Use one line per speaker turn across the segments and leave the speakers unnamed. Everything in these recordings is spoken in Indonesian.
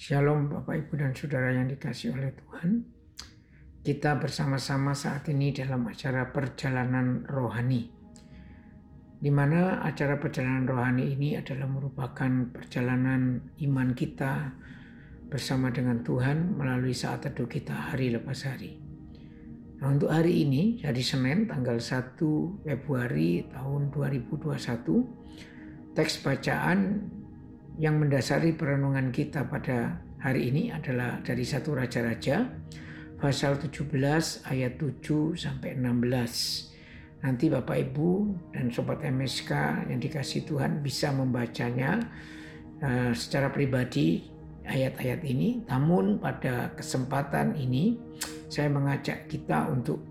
Shalom Bapak Ibu dan Saudara yang dikasih oleh Tuhan. Kita bersama-sama saat ini dalam acara perjalanan rohani. Di mana acara perjalanan rohani ini adalah merupakan perjalanan iman kita bersama dengan Tuhan melalui saat teduh kita hari lepas hari. Nah, untuk hari ini, hari Senin tanggal 1 Februari tahun 2021, teks bacaan yang mendasari perenungan kita pada hari ini adalah dari satu Raja-Raja pasal 17 ayat 7 sampai 16. Nanti Bapak Ibu dan Sobat MSK yang dikasih Tuhan bisa membacanya uh, secara pribadi ayat-ayat ini. Namun pada kesempatan ini saya mengajak kita untuk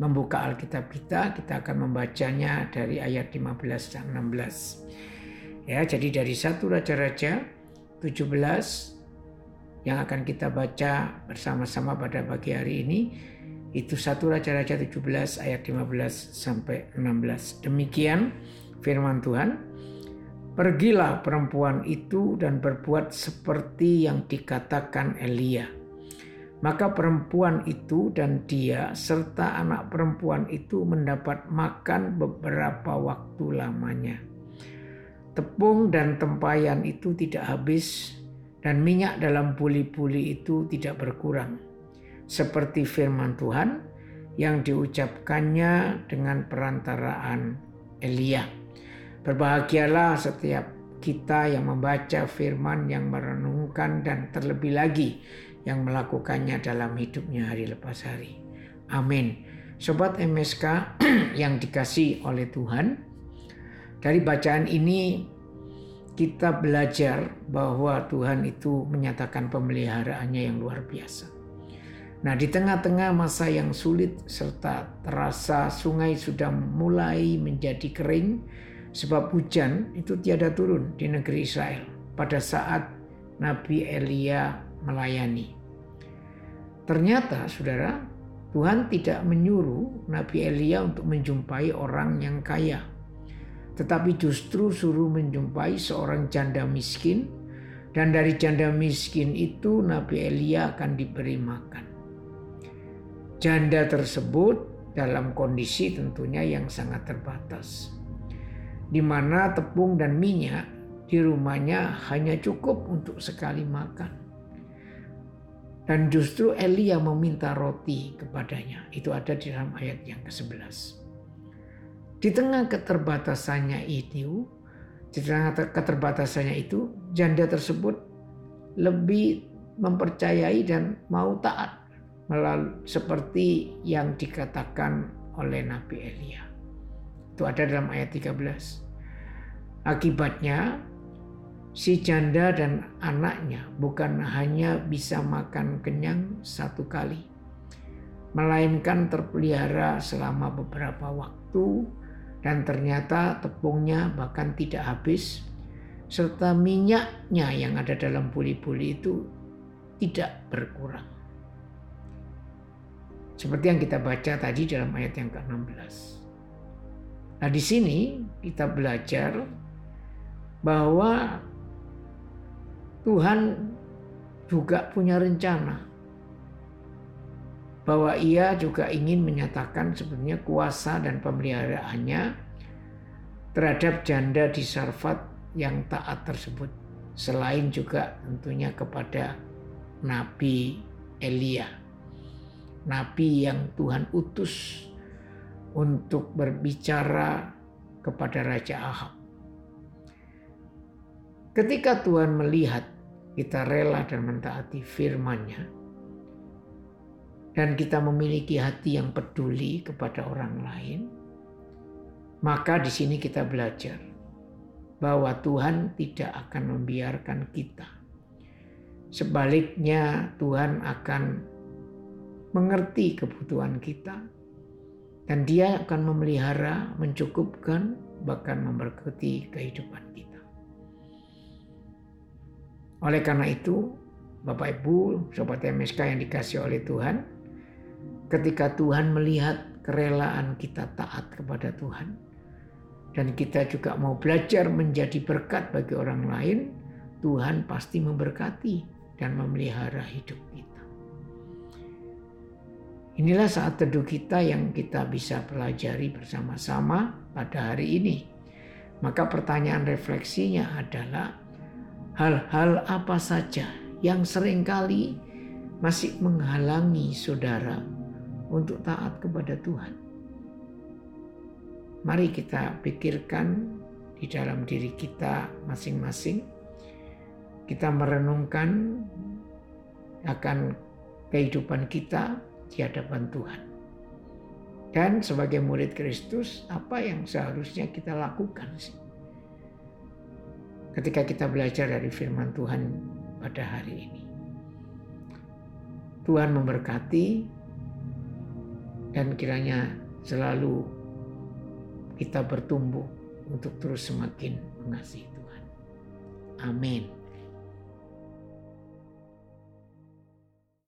membuka Alkitab kita. Kita akan membacanya dari ayat 15 dan 16. Ya, jadi dari satu raja-raja 17 yang akan kita baca bersama-sama pada pagi hari ini itu satu raja-raja 17 ayat 15 sampai 16. Demikian firman Tuhan. Pergilah perempuan itu dan berbuat seperti yang dikatakan Elia. Maka perempuan itu dan dia serta anak perempuan itu mendapat makan beberapa waktu lamanya. Tepung dan tempayan itu tidak habis dan minyak dalam puli-puli itu tidak berkurang. Seperti firman Tuhan yang diucapkannya dengan perantaraan Elia. Berbahagialah setiap kita yang membaca firman yang merenungkan dan terlebih lagi yang melakukannya dalam hidupnya hari lepas hari. Amin. Sobat MSK yang dikasih oleh Tuhan, dari bacaan ini kita belajar bahwa Tuhan itu menyatakan pemeliharaannya yang luar biasa. Nah, di tengah-tengah masa yang sulit serta terasa sungai sudah mulai menjadi kering sebab hujan itu tiada turun di negeri Israel pada saat Nabi Elia melayani. Ternyata, saudara, Tuhan tidak menyuruh Nabi Elia untuk menjumpai orang yang kaya tetapi justru suruh menjumpai seorang janda miskin dan dari janda miskin itu Nabi Elia akan diberi makan. Janda tersebut dalam kondisi tentunya yang sangat terbatas. Di mana tepung dan minyak di rumahnya hanya cukup untuk sekali makan. Dan justru Elia meminta roti kepadanya. Itu ada di dalam ayat yang ke-11. Di tengah keterbatasannya itu, di tengah keterbatasannya itu, janda tersebut lebih mempercayai dan mau taat melalui seperti yang dikatakan oleh Nabi Elia. Itu ada dalam ayat 13. Akibatnya si janda dan anaknya bukan hanya bisa makan kenyang satu kali, melainkan terpelihara selama beberapa waktu dan ternyata tepungnya bahkan tidak habis serta minyaknya yang ada dalam puli-puli itu tidak berkurang. Seperti yang kita baca tadi dalam ayat yang ke-16. Nah, di sini kita belajar bahwa Tuhan juga punya rencana bahwa ia juga ingin menyatakan sebenarnya kuasa dan pemeliharaannya terhadap janda di Sarfat yang taat tersebut. Selain juga tentunya kepada Nabi Elia. Nabi yang Tuhan utus untuk berbicara kepada Raja Ahab. Ketika Tuhan melihat kita rela dan mentaati firman-Nya, dan kita memiliki hati yang peduli kepada orang lain, maka di sini kita belajar bahwa Tuhan tidak akan membiarkan kita. Sebaliknya, Tuhan akan mengerti kebutuhan kita, dan Dia akan memelihara, mencukupkan, bahkan memberkati kehidupan kita. Oleh karena itu, Bapak Ibu, Sobat MSK yang dikasih oleh Tuhan, ketika Tuhan melihat kerelaan kita taat kepada Tuhan dan kita juga mau belajar menjadi berkat bagi orang lain, Tuhan pasti memberkati dan memelihara hidup kita. Inilah saat teduh kita yang kita bisa pelajari bersama-sama pada hari ini. Maka pertanyaan refleksinya adalah hal-hal apa saja yang sering kali masih menghalangi saudara untuk taat kepada Tuhan. Mari kita pikirkan di dalam diri kita masing-masing. Kita merenungkan akan kehidupan kita di hadapan Tuhan. Dan sebagai murid Kristus, apa yang seharusnya kita lakukan sih? Ketika kita belajar dari firman Tuhan pada hari ini. Tuhan memberkati dan kiranya selalu kita bertumbuh untuk terus semakin mengasihi Tuhan. Amin.